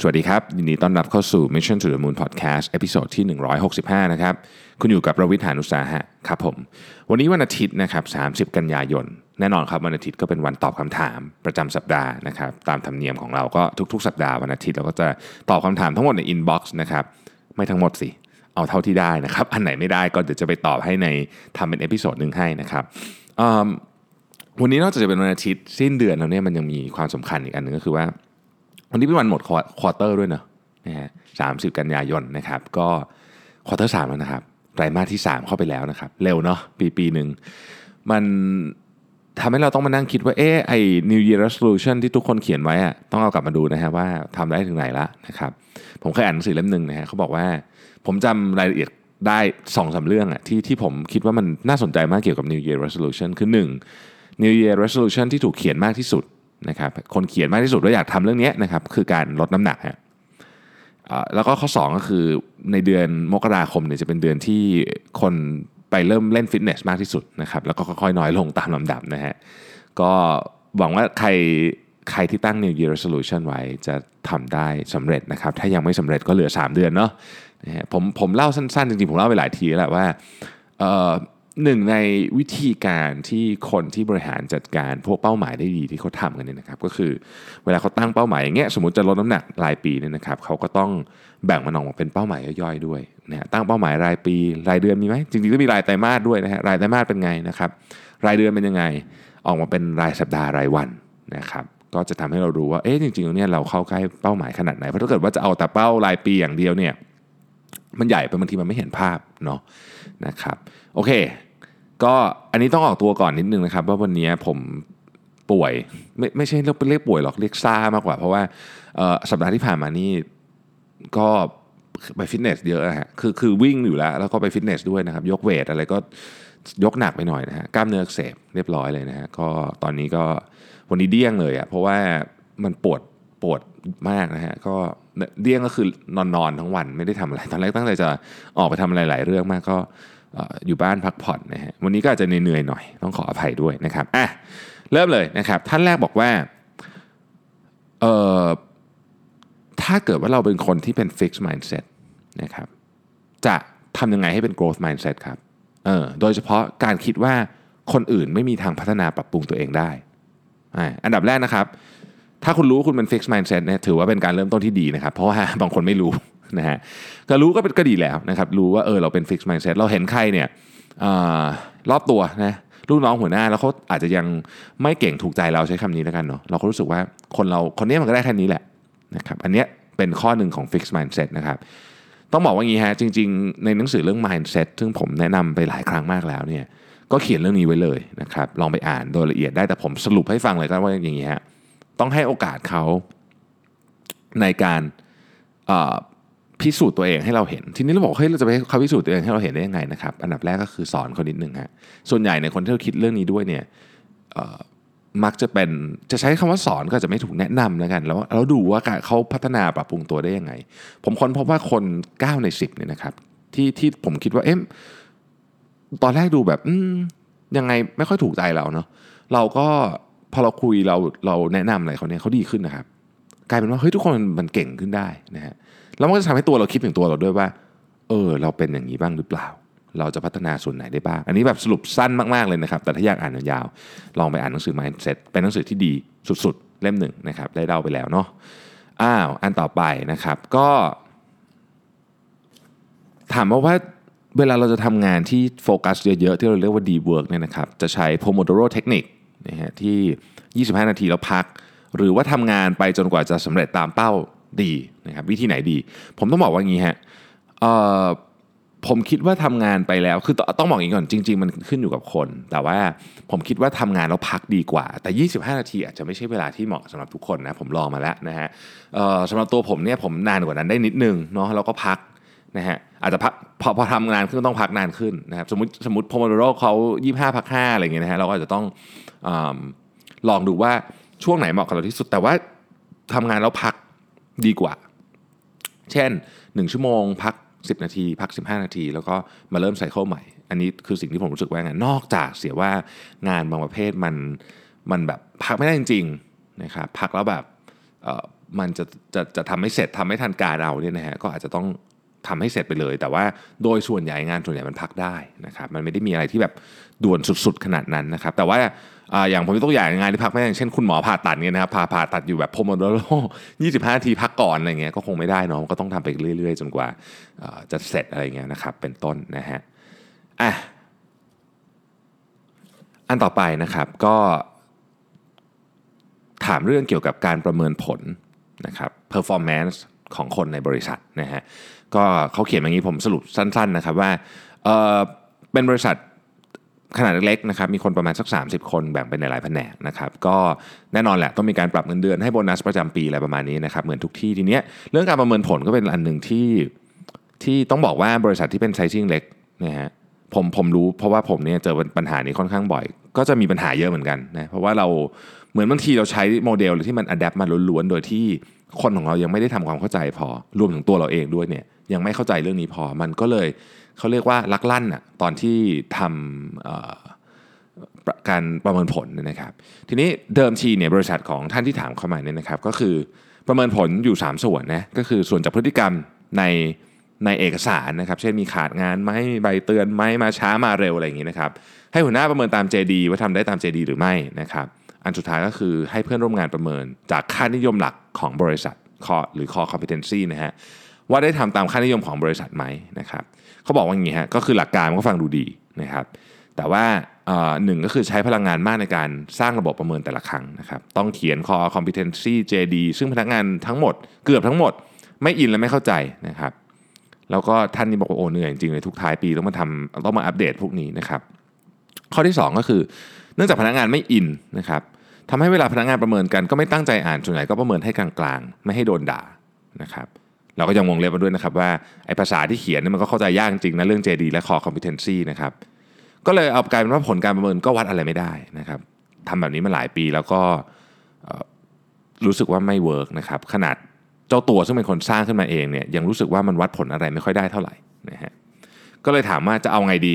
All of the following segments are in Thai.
สวัสดีครับ ยินดีต้อนรับเข้าสู่ Mission to the Moon Podcast episode ที่ 165 นะครับ คุณอยู่กับรวิศหาญอุตสาหะครับผม วันนี้วันอาทิตย์นะครับ 30 กันยายน แน่นอนครับวันอาทิตย์ก็เป็นวันตอบคำถามประจำสัปดาห์นะครับ ตามธรรมเนียมของเราก็ทุกๆ สัปดาห์วันอาทิตย์เราก็จะตอบคำถามทั้งหมดใน inbox นะครับ ไม่ทั้งหมดสิ เอาเท่าที่ได้นะครับ อันไหนไม่ได้ก็เดี๋ยวจะไปตอบให้ในทำเป็น episode หนึ่งให้นะครับวันนี้นอกจากจะเป็นวันอาทิตย์สิ้นเดือนแล้วเนี่ยมันยังมีความสำคัญอีกอันหนึงก็คือว่า วันนี้เป็นวันหมด quarter ด้วยเนะนะฮะสามสิบกันยายนนะครับ ก็ quarter สามแล้วนะครับไตรมาสที่ 3 เข้าไปแล้วนะครับ เร็วเนาะปีปีหนึ่งมันทำให้เราต้องมานั่งคิดว่าเอ๊ไอ้ New Year Resolution ที่ทุกคนเขียนไว้อะต้องเอากลับมาดูนะฮะว่าทำได้ถึงไหนละนะครับ ผมเคยอ่านหนังสือเล่มหนึ่งนะฮะเขาบอกว่า ผมจำรายละเอียดได้สองสาเรื่องอะที่ที่ผมคิดว่ามันน่าสนใจมากเกี่ยวกับ New Year Resolution คือ 1. New Year Resolution ที่ถูกเขียนมากที่สุด นะครับคนเขียนมากที่สุดว่าอยากทำเรื่องนี้นะครับคือการลดน้ำหนักฮะแล้วก็ข้อ 2 ก็คือในเดือนมกราคมเนี่ยจะเป็นเดือนที่คนไปเริ่มเล่นฟิตเนสมากที่สุดนะครับแล้วก็ค่อยๆน้อยลงตามลำดับนะฮะก็หวังว่าใครใครที่ตั้ง New Year Resolution ไว้จะทำได้สำเร็จนะครับ ถ้ายังไม่สำเร็จก็เหลือ 3 เดือนเนาะนะผมผมเล่าสั้นๆ จริงๆ ผมเล่าไปหลายทีแล้วแหละว่า หนึ่งในวิธีการที่คนที่บริหารจัดการพวกเป้าหมายได้ดีที่เขาทำกันเนี่ยนะครับ ก็คือเวลาเขาตั้งเป้าหมายอย่างเงี้ยสมมติจะลดน้ำหนักรายปีเนี่ยนะครับเขาก็ต้องแบ่งมันออกมาเป็นเป้าหมายย่อยๆด้วยนะตั้งเป้าหมายรายปี รายเดือนมีไหมจริงๆก็มีรายไตรมาสด้วยนะฮะรายไตรมาสเป็นไงนะครับ รายเดือนเป็นยังไง ออกมาเป็นรายสัปดาห์รายวันนะครับก็จะทำให้เรารู้ว่าเอ๊ะจริงๆเนี่ยเราเข้าใกล้เป้าหมายขนาดไหนเพราะถ้าเกิดว่าจะเอาแต่เป้ารายปีอย่างเดียวเนี่ยมันใหญ่ไปบางทีมันไม่เห็นภาพเนาะนะครับโอเค ก็อันนี้ต้องออกตัวก่อนนิดนึงนะครับ ว่าวันนี้ผมป่วยไม่ไม่ใช่เรียกเรียกป่วยหรอกเรียกซ่ามากกว่า เพราะว่าสัปดาห์ที่ผ่านมานี่ก็ไปฟิตเนสเยอะนะฮะคือคือวิ่งอยู่แล้ว แล้วก็ไปฟิตเนสด้วยนะครับ ยกเวทอะไรก็ยกหนักไปหน่อยนะฮะกล้ามเนื้ออักเสบเรียบร้อยเลยนะฮะก็ตอนนี้ก็วันนี้เดี้ยงเลยอะ่ะเพราะว่ามันปวดปวดมากนะฮะก็เดี้ยงก็คือนอนนอนทั้งวันไม่ได้ทำอะไร ตอนแรกตั้งใจจะออกไปทำอะไรหลายเรื่องมากก็ อยู่บ้านพักผ่อนนะฮะวันนี้ก็อาจจะเหนื่อยหน่อยต้องขออภัยด้วยนะครับอะเริ่มเลยนะครับ ท่านแรกบอกว่าเอ่อถ้าเกิดว่าเราเป็นคนที่เป็น fixed mindset นะครับจะทำยังไงให้เป็น growth mindset ครับเออโดยเฉพาะการคิดว่าคนอื่นไม่มีทางพัฒนาปรับปรุงตัวเองได้อันดับแรกนะครับ ถ้าคุณรู้คุณเป็น fixed mindset เนี่ยถือว่าเป็นการเริ่มต้นที่ดีนะครับ เพราะว่าบางคนไม่รู้ นะฮะก็รู้ก็เป็นก็ดีแล้วนะครับรู้ว่าเออเราเป็น fixed mindset เราเห็นใครเนี่ยออรอบตัวนะลูกน้องหัวหน้าแล้วเขาอาจจะยังไม่เก่งถูกใจเราใช้คำนี้แล้วกันเนาะเราก็รู้สึกว่าคนเราคนนี้มันก็ได้แค่นี้แหละนะครับอันเนี้ยเป็นข้อหนึ่งของ fixed mindset นะครับต้องบอกว่างี้ฮะจริง ๆ ในหนังสือเรื่อง mindset ซึ่งผมแนะนำไปหลายครั้งมากแล้วเนี่ยก็เขียนเรื่องนี้ไว้เลยนะครับลองไปอ่านโดยละเอียดได้แต่ผมสรุปให้ฟังเลยก็ว่าอย่างนี้ฮะต้องให้โอกาสเขาในการอ่อ พิสูจน์ตัวเองให้เราเห็น ทีนี้เราบอกเฮ้ยเราจะไปเขาพิสูจน์ตัวเองให้เราเห็นได้ยังไงนะครับอันดับแรกก็คือสอนเขานิดหนึ่งฮะส่วนใหญ่ในคนที่เราคิดเรื่องนี้ด้วยเนี่ยมักจะเป็นจะใช้คำว่าสอนก็จะไม่ถูกแนะนำแล้วกัน แล้วแล้วดูว่าเขาพัฒนาปรับปรุงตัวได้ยังไง ผมค้นพบว่าคน 9 ใน 10เนี่ยนะครับที่ที่ผมคิดว่าเอ๊ะตอนแรกดูแบบอยังไงไม่ค่อยถูกใจเราเนาะเราก็พอเราคุยเราเราแนะนำอะไรเขาเนี่ยเขาดีขึ้นนะครับ กลายเป็นว่าเฮ้ยทุกคนมันเก่งขึ้นได้นะฮะ แล้วมันก็จะทำให้ตัวเราคิดถึงตัวเราด้วยว่า เออ เราเป็นอย่างนี้บ้างหรือเปล่า เราจะพัฒนาส่วนไหนได้บ้าง อันนี้แบบสรุปสั้นมากๆเลยนะครับ แต่ถ้าอยากอ่านยาวๆลองไปอ่านหนังสือ mindset เป็นหนังสือที่ดีสุดๆ เล่มหนึ่งนะครับ ได้เล่าไปแล้วเนาะอ้าวอันต่อไปนะครับก็ ถามว่าว่าเวลาเราจะทำงานที่โฟกัสเยอะๆ ที่เราเรียกว่า deep work เนี่ยนะครับจะใช้ Pomodoro Technique นะฮะที่ 25 นาทีแล้วพัก หรือว่าทำงานไปจนกว่าจะสำเร็จตามเป้า ดีนะครับวิธีไหนดี ผมต้องบอกว่างี้ฮะผมคิดว่าทำงานไปแล้วคือต้องบอกอย่างนี้ก่อนจริง ๆ มันขึ้นอยู่กับคน แต่ว่าผมคิดว่าทำงานแล้วพักดีกว่า แต่ 25 นาทีอาจจะไม่ใช่เวลาที่เหมาะสำหรับทุกคนนะผมลองมาแล้วนะฮะสำหรับตัวผมเนี่ยผมนานกว่านั้นได้นิดนึงเนาะแล้วก็พักนะฮะอาจจะพักพอพอทำงานขึ้นต้องพักนานขึ้นนะครับสมมติสมมติพอมโดโรเขา 25 พัก 5 อะไรเงี้ยนะฮะเราก็อาจจะต้องอลองดูว่าช่วงไหนเหมาะกับเราที่สุด แต่ว่าทำงานแล้วพัก ดีกว่า เช่น 1 ชั่วโมง พัก 10 นาที พัก 15 นาที แล้วก็มาเริ่มไซเคิลใหม่ อันนี้คือสิ่งที่ผมรู้สึกว่าไงนอกจากเสียว่างานบางประเภทมันมันแบบพักไม่ได้จริงๆนะครับพักแล้วแบบมันจะจะจะทำให้เสร็จทำให้ทันการเราเนี่ยนะฮะก็อาจจะต้องทำให้เสร็จไปเลย แต่ว่าโดยส่วนใหญ่งานส่วนใหญ่มันพักได้นะครับมันไม่ได้มีอะไรที่แบบด่วนสุด ๆ ขนาดนั้นนะครับแต่ว่า อ่าอย่างผมยกตัวอย่างงานที่พักไม่ได้อย่างเช่นคุณหมอผ่าตัดเนี่ยนะครับผ่าผ่าตัดอยู่แบบโพมโดโร25นาทีพักก่อนอะไรเงี้ยก็คงไม่ได้เนาะก็ต้องทำไปเรื่อย ๆ จนกว่าจะเสร็จอะไรเงี้ยนะครับเป็นต้นนะฮะอะอันต่อไปนะครับก็ถามเรื่องเกี่ยวกับการประเมินผลนะครับ performance ของคนในบริษัทนะฮะก็เขาเขียนอย่างนี้ผมสรุปสั้น ๆนะครับว่าเออเป็นบริษัท ขนาดเล็กๆนะครับมีคนประมาณสัก 30 คนแบ่งเป็นในหลายแผนกนะครับก็แน่นอนแหละต้องมีการปรับเงินเดือนให้โบนัสประจำปีอะไรประมาณนี้นะครับเหมือนทุกที่ทีเนี้ยเรื่องการประเมินผลก็เป็นอันหนึ่งที่ที่ต้องบอกว่าบริษัทที่เป็นไซซิ่งเล็กนะฮะผมผมรู้เพราะว่าผมเนี่ยเจอปัญหานี้ค่อนข้างบ่อย ก็จะมีปัญหาเยอะเหมือนกันนะเพราะว่าเราเหมือนบางทีเราใช้โมเดลที่มันอัดแอปมาล้วนๆ โดยที่คนของเรายังไม่ได้ทำความเข้าใจพอรวมถึงตัวเราเองด้วยเนี่ยยังไม่เข้าใจเรื่องนี้พอมันก็เลย เขาเรียกว่าลักลั่นอะตอนที่ทำการประเมินผลเนยนะครับ ทีนี้เดิมทีเนี่ยบริษัทของท่านที่ถามเข้ามาเนี่ยนะครับ ก็คือประเมินผลอยู่ 3 ส่วนนะก็คือส่วนจากพฤติกรรมในในเอกสารนะครับ เช่นมีขาดงานไหมใบเตือนไหมมาช้ามาเร็วอะไรอย่างนี้นะครับ ให้หัวหน้าประเมินตาม JD ว่าทำได้ตาม JD หรือไม่นะครับ อันสุดท้ายก็คือให้เพื่อนร่วมงานประเมินจากค่านิยมหลักของบริษัท core หรือ core competency นะฮะว่าได้ทำตามค่านิยมของบริษัทไหมนะครับ เขาบอกว่าอย่างนี้ฮะก็คือหลักการก็ฟังดูดีนะครับ แต่ว่าหนึ่งก็คือใช้พลังงานมากในการสร้างระบบประเมินแต่ละครั้งนะครับ ต้องเขียน core competency JD ซึ่งพนักงานทั้งหมดเกือบทั้งหมด ไม่อินและไม่เข้าใจนะครับ แล้วก็ท่านนี้บอกว่าโอ้เหนื่อยจริงเลยทุกท้ายปีต้องมาทำต้องมาอัปเดตพวกนี้นะครับ ข้อที่ 2 ก็คือ เนื่องจากพนักงานไม่อินนะครับทำให้เวลาพนักงานประเมินกันก็ไม่ตั้งใจอ่านส่วนใหญ่ก็ประเมินให้กลางๆ ไม่ให้โดนด่านะครับ เราก็ยังวงเล็บมาด้วยนะครับว่าไอ้ภาษาที่เขียนนี่มันก็เข้าใจยากจริงนะเรื่อง JD และ Core Competency นะครับก็เลยเอากลายเป็นว่าผลการประเมินก็วัดอะไรไม่ได้นะครับทำแบบนี้มาหลายปีแล้วก็รู้สึกว่าไม่เวิร์กนะครับขนาดเจ้าตัวซึ่งเป็นคนสร้างขึ้นมาเองเนี่ยยังรู้สึกว่ามันวัดผลอะไรไม่ค่อยได้เท่าไหร่นะฮะก็เลยถามว่าจะเอาไงดี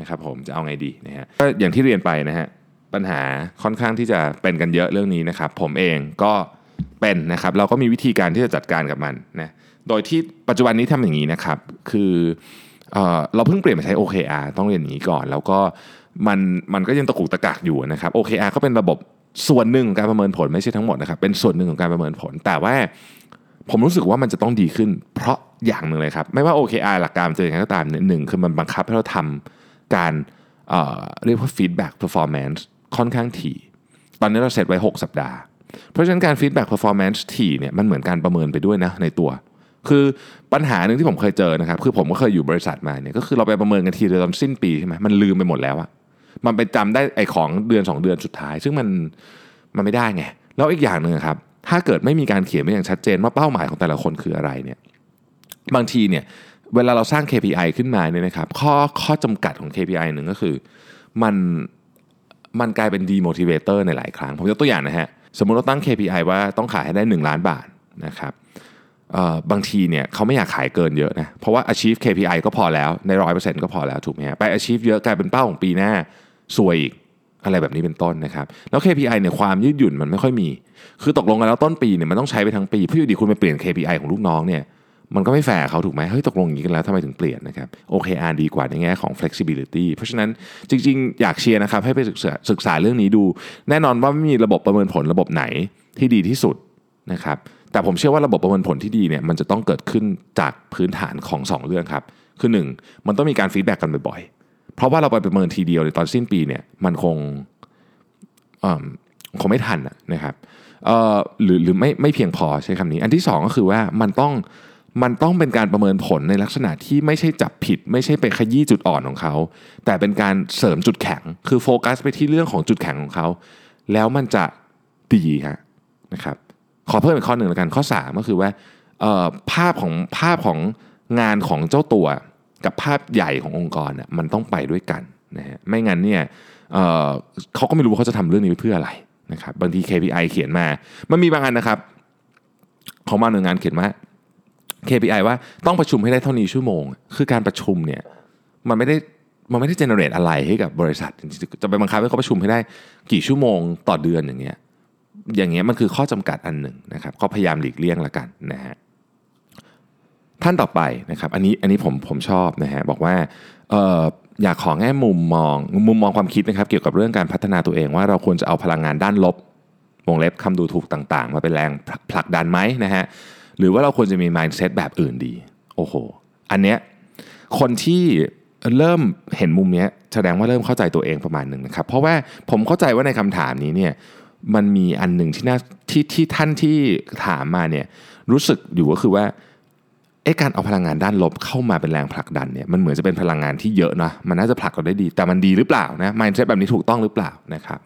นะครับผมจะเอาไงดีนะฮะก็อย่างที่เรียนไปนะฮะปัญหาค่อนข้างที่จะเป็นกันเยอะเรื่องนี้นะครับ ผมเองก็เป็นนะครับ เราก็มีวิธีการที่จะจัดการกับมันนะ โดยที่ปัจจุบันนี้ทำอย่างนี้นะครับ คือเอเราเพิ่งเปลี่ยนมาใช้ OKR ต้องเรียนอย่างนี้ก่อน แล้วก็มันมันก็ยังตะกุกตะกักอยู่นะครับ OKR ก็เป็นระบบส่วนหนึ่งของการประเมินผลไม่ใช่ทั้งหมดนะครับ เป็นส่วนหนึ่งของการประเมินผล แต่ว่าผมรู้สึกว่ามันจะต้องดีขึ้น เพราะอย่างหนึ่งเลยครับ ไม่ว่า OKR หลักการมันจะยังไงก็ตามเนี่ยหนึ่งคือมันบังคับให้เราทำการเเรียกว่า feedback performance ค่อนข้างถี่ ตอนนี้เราเซตไว้ 6 สัปดาห์ เพราะฉะนั้นการ feedback performance ถี่เนี่ยมันเหมือนการประเมินไปด้วยนะในตัว คือปัญหาหนึ่งที่ผมเคยเจอนะครับ คือผมก็เคยอยู่บริษัทมาเนี่ยก็คือเราไปประเมินกันทีเดียวตอนสิ้นปีใช่ไหมมันลืมไปหมดแล้วอะมันไปจำได้ไอ้ของเดือน 2 เดือนสุดท้าย ซึ่งมันมันไม่ได้ไงแล้วอีกอย่างหนึ่งครับ ถ้าเกิดไม่มีการเขียนไว้อย่างชัดเจนว่าเป้าหมายของแต่ละคนคืออะไรเนี่ยบางทีเนี่ยเวลาเราสร้าง KPI ขึ้นมาเนี่ยนะครับข้อข้อจำกัดของ KPI หนึ่งก็คือมันมันกลายเป็น demotivator ในหลายครั้ง ผมยกตัวอย่างนะฮะ สมมติเราตั้ง KPI ว่าต้องขายให้ได้ 1 ล้านบาทนะครับ บางทีเนี่ยเขาไม่อยากขายเกินเยอะนะเพราะว่า achieve KPI ก็พอแล้วในร้อยเปอร์เซ็นต์ก็พอแล้วถูกไหมฮะไป achieve เยอะกลายเป็นเป้าของปีหน้าซวยอีกอะไรแบบนี้เป็นต้นนะครับ แล้ว KPI เนี่ยความยืดหยุ่นมันไม่ค่อยมี คือตกลงกันแล้วต้นปีเนี่ยมันต้องใช้ไปทั้งปีเพื่ออยู่ดีคุณไปเปลี่ยน KPI ของลูกน้องเนี่ยมันก็ไม่แฟร์เขาถูกไหมเฮ้ยตกลงอย่างนี้กันแล้วทำไมถึงเปลี่ยนนะครับ OKR ดีกว่าในแง่ของ flexibility เพราะฉะนั้นจริง ๆ อยากเชียร์นะครับให้ไปศึกษาศึกษาเรื่องนี้ดู แน่นอนว่าไม่มีระบบประเมินผลระบบไหนที่ดีที่สุดนะครับ แต่ผมเชื่อว่าระบบประเมินผลที่ดีเนี่ยมันจะต้องเกิดขึ้นจากพื้นฐานของ 2 เรื่องครับ คือ 1 มันต้องมีการ feedback กันบ่อยๆ เพราะว่าเราไปประเมินทีเดียวในตอนสิ้นปีเนี่ยมันคงเอิ่มคงไม่ทันนะครับเอ่อหรือหรือไม่ไม่เพียงพอใช้คำนี้ อันที่ 2 ก็คือว่ามันต้องมันต้องเป็นการประเมินผลในลักษณะที่ไม่ใช่จับผิด ไม่ใช่ไปขยี้จุดอ่อนของเขา แต่เป็นการเสริมจุดแข็ง คือโฟกัสไปที่เรื่องของจุดแข็งของเขา แล้วมันจะดีฮะนะครับ ขอเพิ่มอีกข้อหนึ่งแล้วกันข้อ 3 ก็คือว่าภาพของภาพของงานของเจ้าตัวกับภาพใหญ่ขององค์กรน่ะมันต้องไปด้วยกันนะฮะไม่งั้นเนี่ยเเขาก็ไม่รู้ว่าเขาจะทำเรื่องนี้เพื่ออะไรนะครับบางที KPI เขียนมา มันมีบางอันนะครับ ของมางหนึ่งงานเขียนว่า KPI ว่าต้องประชุมให้ได้เท่านี้ชั่วโมง คือการประชุมเนี่ยมันไม่ได้มันไม่ได้เจเนเรตอะไรให้กับบริษัทจะไปบังคับให้เขาประชุมให้ได้กี่ชั่วโมงต่อเดือนอย่างเงี้ย อย่างเงี้ยมันคือข้อจำกัดอันหนึ่งนะครับก็พยายามหลีกเลี่ยงละกันนะฮะท่านต่อไปนะครับอันนี้อันนี้ผมผมชอบนะฮะบอกว่าเอออยากขอแง่มุมมองมุมมองความคิดนะครับเกี่ยวกับเรื่องการพัฒนาตัวเองว่าเราควรจะเอาพลังงานด้านลบวงเล็บคำดูถูกต่าง ๆ มาเป็นแรงผลักดันไหมนะฮะหรือว่าเราควรจะมี mindset แบบอื่นดีโอ้โหอันเนี้ยคนที่เริ่มเห็นมุมนี้แสดงว่าเริ่มเข้าใจตัวเองประมาณหนึ่งนะครับเพราะว่าผมเข้าใจว่าในคำถามนี้เนี่ย มันมีอันหนึ่งที่น่าที่ที่ท่านที่ถามมาเนี่ยรู้สึกอยู่ก็คือว่าไอ้การเอาพลังงานด้านลบเข้ามาเป็นแรงผลักดันเนี่ยมันเหมือนจะเป็นพลังงานที่เยอะนะมันน่าจะผลักเราได้ดี แต่มันดีหรือเปล่านะ mindset แบบนี้ถูกต้องหรือเปล่านะครับ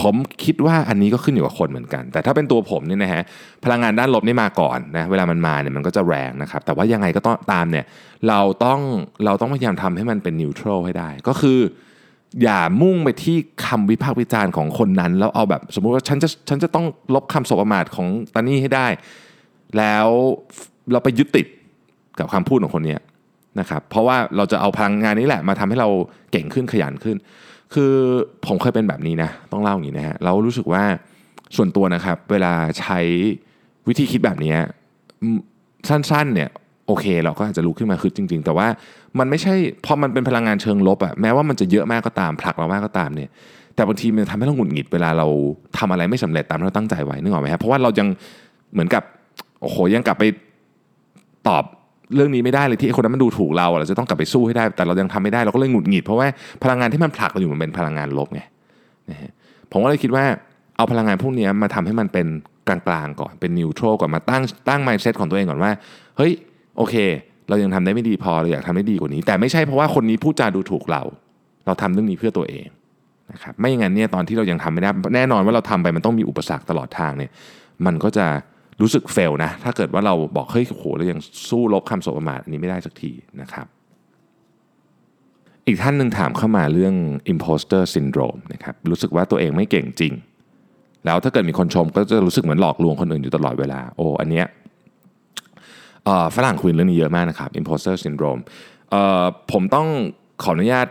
ผมคิดว่าอันนี้ก็ขึ้นอยู่กับคนเหมือนกัน แต่ถ้าเป็นตัวผมเนี่ยนะฮะพลังงานด้านลบนี่มาก่อนนะเวลามันมาเนี่ยมันก็จะแรงนะครับแต่ว่ายังไงก็ต้องตามเนี่ยเราต้องเราต้องพยายามทำให้มันเป็นนิวทรัลให้ได้ ก็คือ อย่ามุ่งไปที่คำวิพากษ์วิจารณ์ของคนนั้น แล้วเอาแบบสมมุติว่าฉันจะฉันจะต้องลบคำสบประมาทของตานี่ให้ได้ แล้วเราไปยึดติดกับคำพูดของคนนี้นะครับเพราะว่าเราจะเอาพลังงานนี้แหละ มาทำให้เราเก่งขึ้นขยันขึ้น คือผมเคยเป็นแบบนี้นะ ต้องเล่าอย่างนี้นะฮะเรารู้สึกว่าส่วนตัวนะครับ เวลาใช้วิธีคิดแบบนี้สั้นๆเนี่ย โอเค เราก็อาจจะลุกขึ้นมาคือจริง ๆ แต่ว่ามันไม่ใช่พอมันเป็นพลังงานเชิงลบอะแม้ว่ามันจะเยอะมากก็ตามผลักเรามากก็ตามเนี่ยแต่บางทีมันทำให้เราหงุดหงิดเวลาเราทำอะไรไม่สำเร็จตามที่เราตั้งใจไว้นึกออกไหมครับเพราะว่าเรายังเหมือนกับโอ้โหยังกลับไปตอบเรื่องนี้ไม่ได้เลยที่คนนั้นมันดูถูกเราเราจะต้องกลับไปสู้ให้ได้ แต่เรายังทำไม่ได้เราก็เลยหงุดหงิด เพราะว่าพลังงานที่มันผลักเราอยู่มันเป็นพลังงานลบไงนะฮะผมก็เลยคิดว่าเอาพลังงานพวกนี้มาทำให้มันเป็นกลางๆก่อนเป็นนิวทรัลก่อนมาตั้งตั้งมายเซตของตัวเองก่อนว่าเฮ้ย โอเค เรายังทำได้ไม่ดีพอเราอยากทำได้ดีกว่านี้ แต่ไม่ใช่เพราะว่าคนนี้พูดจาดูถูกเรา เราทำเรื่องนี้เพื่อตัวเองนะครับไม่อย่างนั้นเนี่ยตอนที่เรายังทำไม่ได้แน่นอนว่าเราทำไปมันต้องมีอุปสรรคตลอดทางเนี่ยมันก็จะรู้สึกเฟลนะถ้าเกิดว่าเราบอกเฮ้ยโหเรายังสู้ลบคำสบประมาทอันนี้ไม่ได้สักทีนะครับ อีกท่านหนึ่งถามเข้ามาเรื่อง imposter syndrome นะครับรู้สึกว่าตัวเองไม่เก่งจริง แล้วถ้าเกิดมีคนชมก็จะรู้สึกเหมือนหลอกลวงคนอื่นอยู่ตลอดเวลาโอ้อันเนี้ย ฝรั่งคุยเรื่องนี้เยอะมากนะครับ imposter syndrome ผมต้องขออนุญาต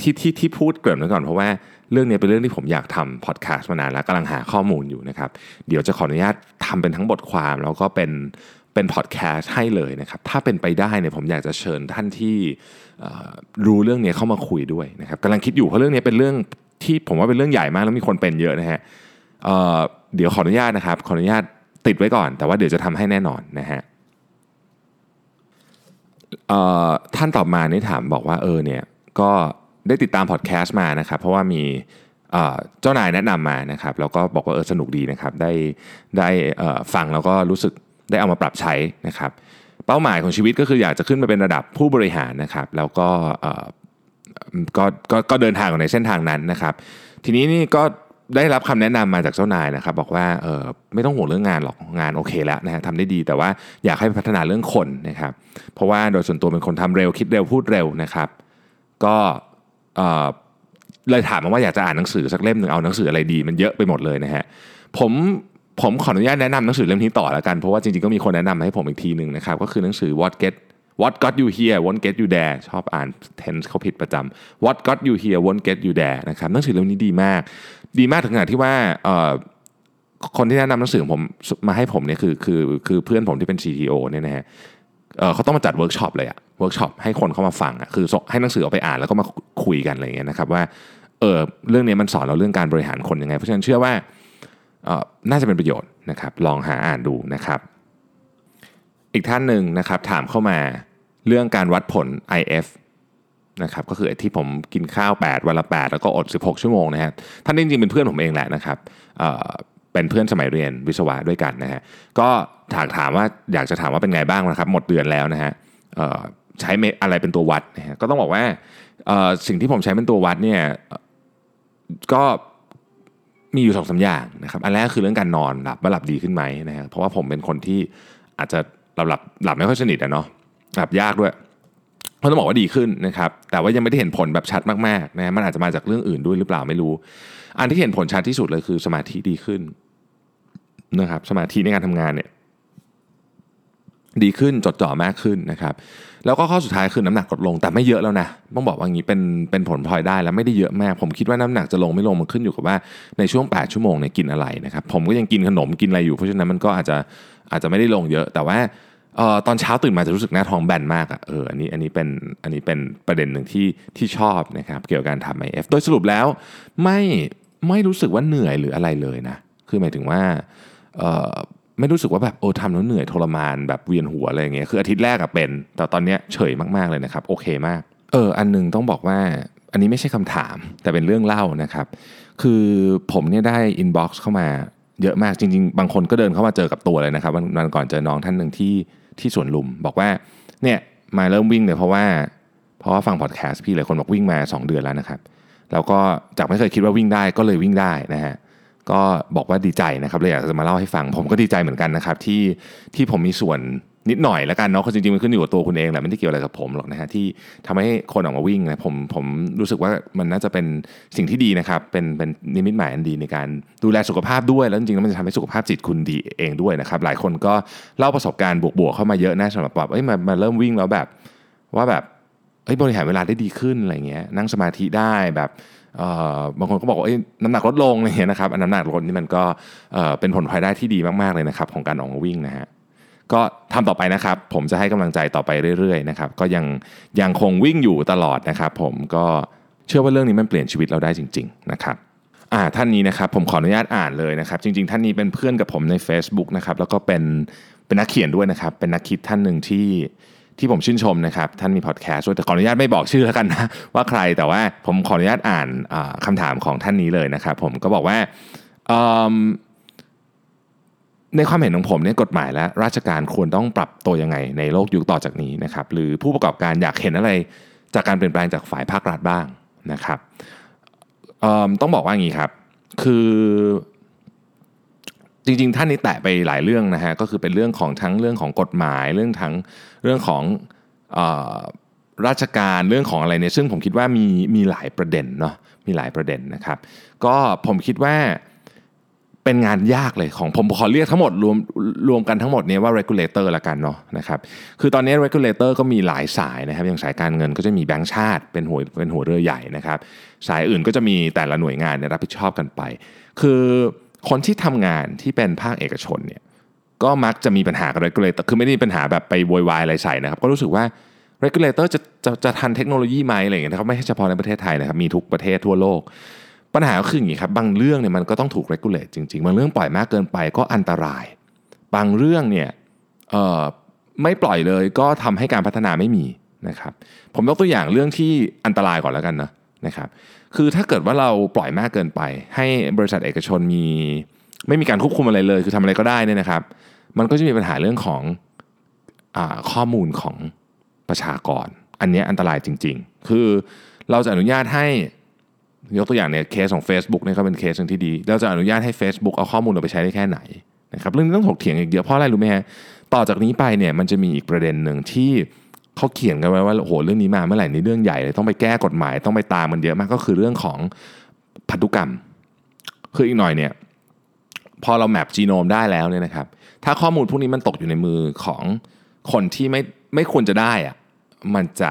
ที่ที่ที่พูดเกริ่นไว้ก่อนเพราะว่าเรื่องนี้เป็นเรื่องที่ผมอยากทำพอดแคสต์มานานแล้วกำลังหาข้อมูลอยู่นะครับ เดี๋ยวจะขออนุญาตทำเป็นทั้งบทความ แล้วก็เป็นเป็นพอดแคสต์ให้เลยนะครับ ถ้าเป็นไปได้เนี่ยผมอยากจะเชิญท่านที่รู้เรื่องนี้เข้ามาคุยด้วยนะครับกำลังคิดอยู่เพราะเรื่องนี้เป็นเรื่องที่ผมว่าเป็นเรื่องใหญ่มากแล้วมีคนเป็นเยอะนะฮะเเดี๋ยวขออนุญาตนะครับขออนุญาต ติดไว้ก่อน แต่ว่าเดี๋ยวจะทำให้แน่นอนนะฮะท่านตอบมานี่ถามบอกว่าเออเนี่ยก็ได้ติดตามพอดแคสต์มานะครับ เพราะว่ามีเจ้านายแนะนำมานะครับ แล้วก็บอกว่าเออสนุกดีนะครับ ได้ได้ฟังแล้วก็รู้สึกได้เอามาปรับใช้นะครับ เป้าหมายของชีวิตก็คืออยากจะขึ้นมาเป็นระดับผู้บริหารนะครับ แล้วก็ก็ก็ก็เดินทางในเส้นทางนั้นนะครับ ทีนี้นี่ก็ ได้รับคำแนะนำมาจากเจ้านายนะครับ บอกว่าเออไม่ต้องห่วงเรื่องงานหรอกงานโอเคแล้วนะฮะทำได้ดีแต่ว่าอยากให้พัฒนาเรื่องคนนะครับ เพราะว่าโดยส่วนตัวเป็นคนทำเร็วคิดเร็วพูดเร็วนะครับ ก็เลยถามมาว่าอยากจะอ่านหนังสือสักเล่มหนึ่งเอาหนังสืออะไรดี มันเยอะไปหมดเลยนะฮะผมผมขออนุญาตแนะนำหนังสือเล่มนี้ต่อแล้วกันเพราะว่าจริงๆก็มีคนแนะนำให้ผมอีกทีหนึ่งนะครับก็คือหนังสือ What Get What Got You Here Won't Get You There ชอบอ่าน tense เขาผิดประจำ What Got You Here Won't Get You There นะครับหนังสือเล่มนี้ดีมาก ดีมากถึงขนาดที่ว่าคนที่แนะนำหนังสือผมมาให้ผมเนี่ยคือคือคือเพื่อนผมที่เป็น CTO เนี่ยนะฮะเขาต้องมาจัดเวิร์กช็อปเลยอะเวิร์กช็อปให้คนเข้ามาฟังอะคือให้หนังสือเอาไปอ่านแล้วก็มาคุยกันอะไรเงี้ยนะครับว่าเออเรื่องนี้มันสอนเราเรื่องการบริหารคนยังไง เพราะฉะนั้นเชื่อว่าน่าจะเป็นประโยชน์นะครับ ลองหาอ่านดูนะครับ อีกท่านหนึ่งนะครับถามเข้ามาเรื่องการวัดผล IF นะครับก็คือที่ผมกินข้าว 8 วันละ 8 แล้วก็อด 16 ชั่วโมงนะฮะท่านจริงๆเป็นเพื่อนผมเองแหละนะครับเป็นเพื่อนสมัยเรียนวิศวะด้วยกันนะฮะก็ถามถามว่าอยากจะถามว่าเป็นไงบ้างนะครับ หมดเดือนแล้วนะฮะใช้อะไรเป็นตัววัดนะฮะก็ต้องบอกว่าสิ่งที่ผมใช้เป็นตัววัดเนี่ยก็มีอยู่สองสาอย่างนะครับอันแรกคือเรื่องการนอนหลับว่าหลับดีขึ้นไหมนะฮะเพราะว่าผมเป็นคนที่อาจจะหลับหลับหลับไม่ค่อยสนิทอะเนาะหลับยากด้วย เขาต้องบอกว่าดีขึ้นนะครับ แต่ว่ายังไม่ได้เห็นผลแบบชัดมากๆนะมันอาจจะมาจากเรื่องอื่นด้วยหรือเปล่าไม่รู้ อันที่เห็นผลชัดที่สุดเลยคือสมาธิดีขึ้นนะครับ สมาธิในการทำงานเนี่ยดีขึ้นจดจ่อมากขึ้นนะครับ แล้วก็ข้อสุดท้ายคือน้ำหนักลดลงแต่ไม่เยอะแล้วนะต้องบอกว่างี้เป็นเป็นผลพลอยได้แล้วไม่ได้เยอะมาก ผมคิดว่าน้ำหนักจะลงไม่ลงมันขึ้นอยู่กับว่าในช่วง 8 ชั่วโมงเนี่ยกินอะไรนะครับผมก็ยังกินขนมกินอะไรอยู่เพราะฉะนั้นมันก็อาจจะอาจจะไม่ได้ลงเยอะ แต่ว่า อ่อตอนเช้าตื่นมาจะรู้สึกหน้าท้องแบนมากอะเอออันนี้อันนี้เป็นอันนี้เป็นประเด็นหนึ่งที่ที่ชอบนะครับเกี่ยวกับการทำ IF โดยสรุปแล้วไม่ไม่รู้สึกว่าเหนื่อยหรืออะไรเลยนะคือหมายถึงว่าเออไม่รู้สึกว่าแบบโอ้ทำแล้วเหนื่อยทรมานแบบเวียนหัวอะไรอย่างเงี้ยคืออาทิตย์แรกอะเป็น แต่ตอนเนี้ยเฉยมากๆเลยนะครับโอเคมากเอออันหนึงต้องบอกว่าอันนี้ไม่ใช่คำถามแต่เป็นเรื่องเล่านะครับ คือผมเนี่ยได้อินบ็อกซ์เข้ามา เยอะมากจริง ๆ บางคนก็เดินเข้ามาเจอกับตัวเลยนะครับวันก่อนเจอน้องท่านหนึ่งที่ที่สวนลุม บอกว่าเนี่ยมาเริ่มวิ่งเนี่ยเพราะว่าเพราะว่าฟังพอดแคสต์พี่หลายคนบอกวิ่งมา 2 เดือนแล้วนะครับแล้วก็จากไม่เคยคิดว่าวิ่งได้ก็เลยวิ่งได้นะฮะก็บอกว่าดีใจนะครับเลยอยากจะมาเล่าให้ฟัง ผมก็ดีใจเหมือนกันนะครับที่ที่ผมมีส่วน นิดหน่อยแล้วกันเนาะคือจริงๆมันขึ้นอยู่กับตัวคุณเองแหละไม่ได้เกี่ยวอะไรกับผมหรอกนะฮะที่ทำให้คนออกมาวิ่งนะผมผมรู้สึกว่ามันน่าจะเป็นสิ่งที่ดีนะครับเป็นเป็นนิมิตหมายอันดีในการดูแลสุขภาพด้วยแล้วจริงๆแล้วมันจะทำให้สุขภาพจิตคุณดีเองด้วยนะครับหลายคนก็เล่าประสบการณ์บวกๆเข้ามาเยอะนะสำหรับแบบเอ้ยมามาเริ่มวิ่งแล้วแบบว่าแบบเฮ้ยบริหารเวลาได้ดีขึ้นอะไรเงี้ยนั่งสมาธิได้แบบเอ่อบางคนก็บอกว่าเอ้ยน้ำหนักลดลงอะไรเงี้ยนะครับอันน้ำหนักลดนี่มันก็เอ่อเป็นผลพลอยได้ที่ดีมากๆเลยนะครับของการออกมาวิ่งนะฮะ ก็ทำต่อไปนะครับ ผมจะให้กำลังใจต่อไปเรื่อยๆนะครับก็ยังยังคงวิ่งอยู่ตลอดนะครับ ผมก็เชื่อว่าเรื่องนี้มันเปลี่ยนชีวิตเราได้จริง ๆ นะครับอ่าท่านนี้นะครับผมขออนุญาตอ่านเลยนะครับ จริง ๆ ท่านนี้เป็นเพื่อนกับผมใน Facebook นะครับแล้วก็เป็นเป็นนักเขียนด้วยนะครับ เป็นนักคิดท่านหนึ่งที่ที่ผมชื่นชมนะครับ ท่านมีพอดแคสต์ด้วยแต่ขออนุญาตไม่บอกชื่อแล้วกันนะว่าใครแต่ว่าผมขออนุญาตอ่านอ่าคำถามของท่านนี้เลยนะครับ ผมก็บอกว่า ในความเห็นของผมเนี่ยกฎหมายและราชการควรต้องปรับตัวยังไงในโลกยุคต่อจากนี้นะครับหรือผู้ประกอบการอยากเห็นอะไรจากการเปลี่ยนแปลงจากฝ่ายภาครัฐบ้างนะครับต้องบอกว่าอย่างนี้ครับ คือจริงๆ ท่านนี้แตะไปหลายเรื่องนะฮะก็คือเป็นเรื่องของทั้งเรื่องของกฎหมายเรื่องทั้งเรื่องของออราชการเรื่องของอะไรเนี่ยซึ่งผมคิดว่ามีมีหลายประเด็นเนาะมีหลายประเด็นนะครับ ก็ผมคิดว่า เป็นงานยากเลยของผมขอเรียกทั้งหมดรวมรวมกันทั้งหมดนี่ยว่า regulator ละกันเนาะนะครับคือตอนนี้ regulator ก็มีหลายสายนะครับอย่างสายการเงินก็จะมีแบงก์ชาติ เป็นหัวเป็นหัวเรือใหญ่นะครับสายอื่นก็จะมีแต่ละหน่วยงานรับผิดชอบกันไป คือคนที่ทำงานที่เป็นภาคเอกชนเนี่ยก็มักจะมีปัญหากับ regulator คือไม่ได้มีปัญหาแบบไปโวยวายอะไรใส่นะครับ ก็รู้สึกว่า regulator จะจะจะทันเทคโนโลยีไหมอะไรอย่างเงี้ยนะครับไม่ใช่เฉพาะในประเทศไทยนะครับมีทุกประเทศทั่วโลก ปัญหาก็คืออย่างนี้ครับบางเรื่องเนี่ยมันก็ต้องถูก regulate จริงๆ บางเรื่องปล่อยมากเกินไปก็อันตราย บางเรื่องเนี่ยไม่ปล่อยเลยก็ทำให้การพัฒนาไม่มีนะครับผมยกตัวอย่างเรื่องที่อันตรายก่อนแล้วกันนะนะครับคือถ้าเกิดว่าเราปล่อยมากเกินไป ให้บริษัทเอกชนมีไม่มีการควบคุมอะไรเลย คือทำอะไรก็ได้เนี่ยนะครับ มันก็จะมีปัญหาเรื่องของอข้อมูลของประชากร อันนี้อันตรายจริง ๆ คือเราจะอนุญาตให้ ยกตัวอย่างเนี่ยเคสของ Facebook เนี่ยก็เป็นเคสหนึ่งที่ดี เราจะอนุญาตให้ Facebook เอาข้อมูลเราไปใช้ได้แค่ไหนนะครับเรื่องนี้ต้องถกเถียงอีกเยอะเพราะอะไรรู้ไหมฮะต่อจากนี้ไปเนี่ยมันจะมีอีกประเด็นหนึ่งที่เขาเขียนกันไว้ว่าโอ้โหเรื่องนี้มาเมื่อไหร่นี่เรื่องใหญ่เลยต้องไปแก้กฎหมายต้องไปตามมันเยอะมากก็คือเรื่องของพันธุกรรม คืออีกหน่อยเนี่ยพอเราแมปจีโนมได้แล้วเนี่ยนะครับถ้าข้อมูลพวกนี้มันตกอยู่ในมือของคนที่ไม่ไม่ควรจะได้อะมันจะ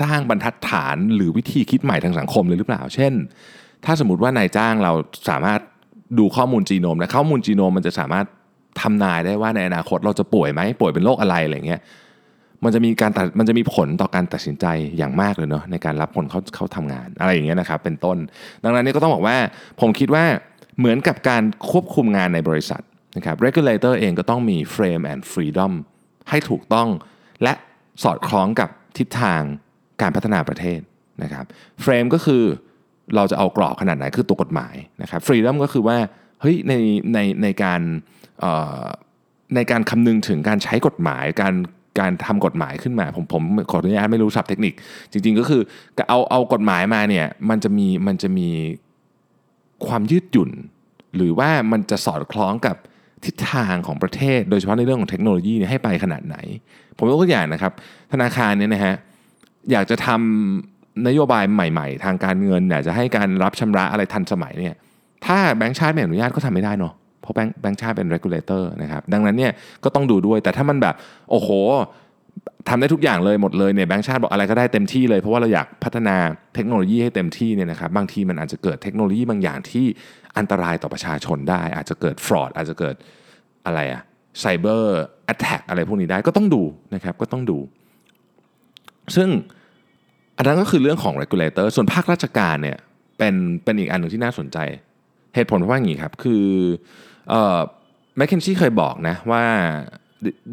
สร้างบรรทัดฐานหรือวิธีคิดใหม่ทางสังคมเลยหรือเปล่า เช่น ถ้าสมมติว่านายจ้างเราสามารถดูข้อมูลจีโนมและข้อมูลจีโนมมันจะสามารถทำนายได้ว่าในอนาคตเราจะป่วยไหมป่วยเป็นโรคอะไรอะไรเงี้ยมันจะมีการตัดมันจะมีผลต่อการตัดสินใจอย่างมากเลยเนาะในการรับคนเขาเขาทำงานอะไรอย่างเงี้ยนะครับเป็นต้น ดังนั้นนี่ก็ต้องบอกว่าผมคิดว่าเหมือนกับการควบคุมงานในบริษัทนะครับ regulator เองก็ต้องมี frame and freedom ให้ถูกต้องและสอดคล้องกับทิศทาง การพัฒนาประเทศนะครับ frame ก็คือเราจะเอากรอบขนาดไหนคือตัวกฎหมายนะครับ freedom ก็คือว่าเฮ้ยในในในการในการคำนึงถึงการใช้กฎหมายการการทำกฎหมายขึ้นมาผมผมขออนุญาตไม่รู้ศัพท์เทคนิค จริง ๆ ก็คือเอาเอากฎหมายมาเนี่ยมันจะมีมันจะมีความยืดหยุ่น หรือว่ามันจะสอดคล้องกับทิศทางของประเทศ โดยเฉพาะในเรื่องของเทคโนโลยีให้ไปขนาดไหน ผมยกตัวอย่างนะครับ ธนาคารเนี่ยนะฮะ อยากจะทำนโยบายใหม่ ๆ ทางการเงินอยากจะให้การรับชำระอะไรทันสมัยเนี่ยถ้าแบงก์ชาติไม่อนุญาตก็ทำไม่ได้เนาะเพราะแบงค์แบงค์ชาติเป็น regulator นะครับดังนั้นเนี่ยก็ต้องดูด้วยแต่ถ้ามันแบบโอ้โหทำได้ทุกอย่างเลยหมดเลยเนี่ยแบงค์ชาติบอกอะไรก็ได้เต็มที่เลยเพราะว่าเราอยากพัฒนาเทคโนโลยีให้เต็มที่เนี่ยนะครับบางทีมันอาจจะเกิดเทคโนโลยีบางอย่างที่อันตรายต่อประชาชนได้ อาจจะเกิดฟรอดอาจจะเกิดอะไรอะ cyber attack อะไรพวกนี้ได้ก็ต้องดูนะครับก็ต้องดู ซึ่งอันนั้นก็คือเรื่องของ regulator ส่วนภาคราชการเนี่ยเป็นเป็นอีกอันหนึ่งที่น่าสนใจ เหตุผลเพราะว่าอย่างนี้ครับ คือเอ่อ McKinsey เคยบอกนะว่า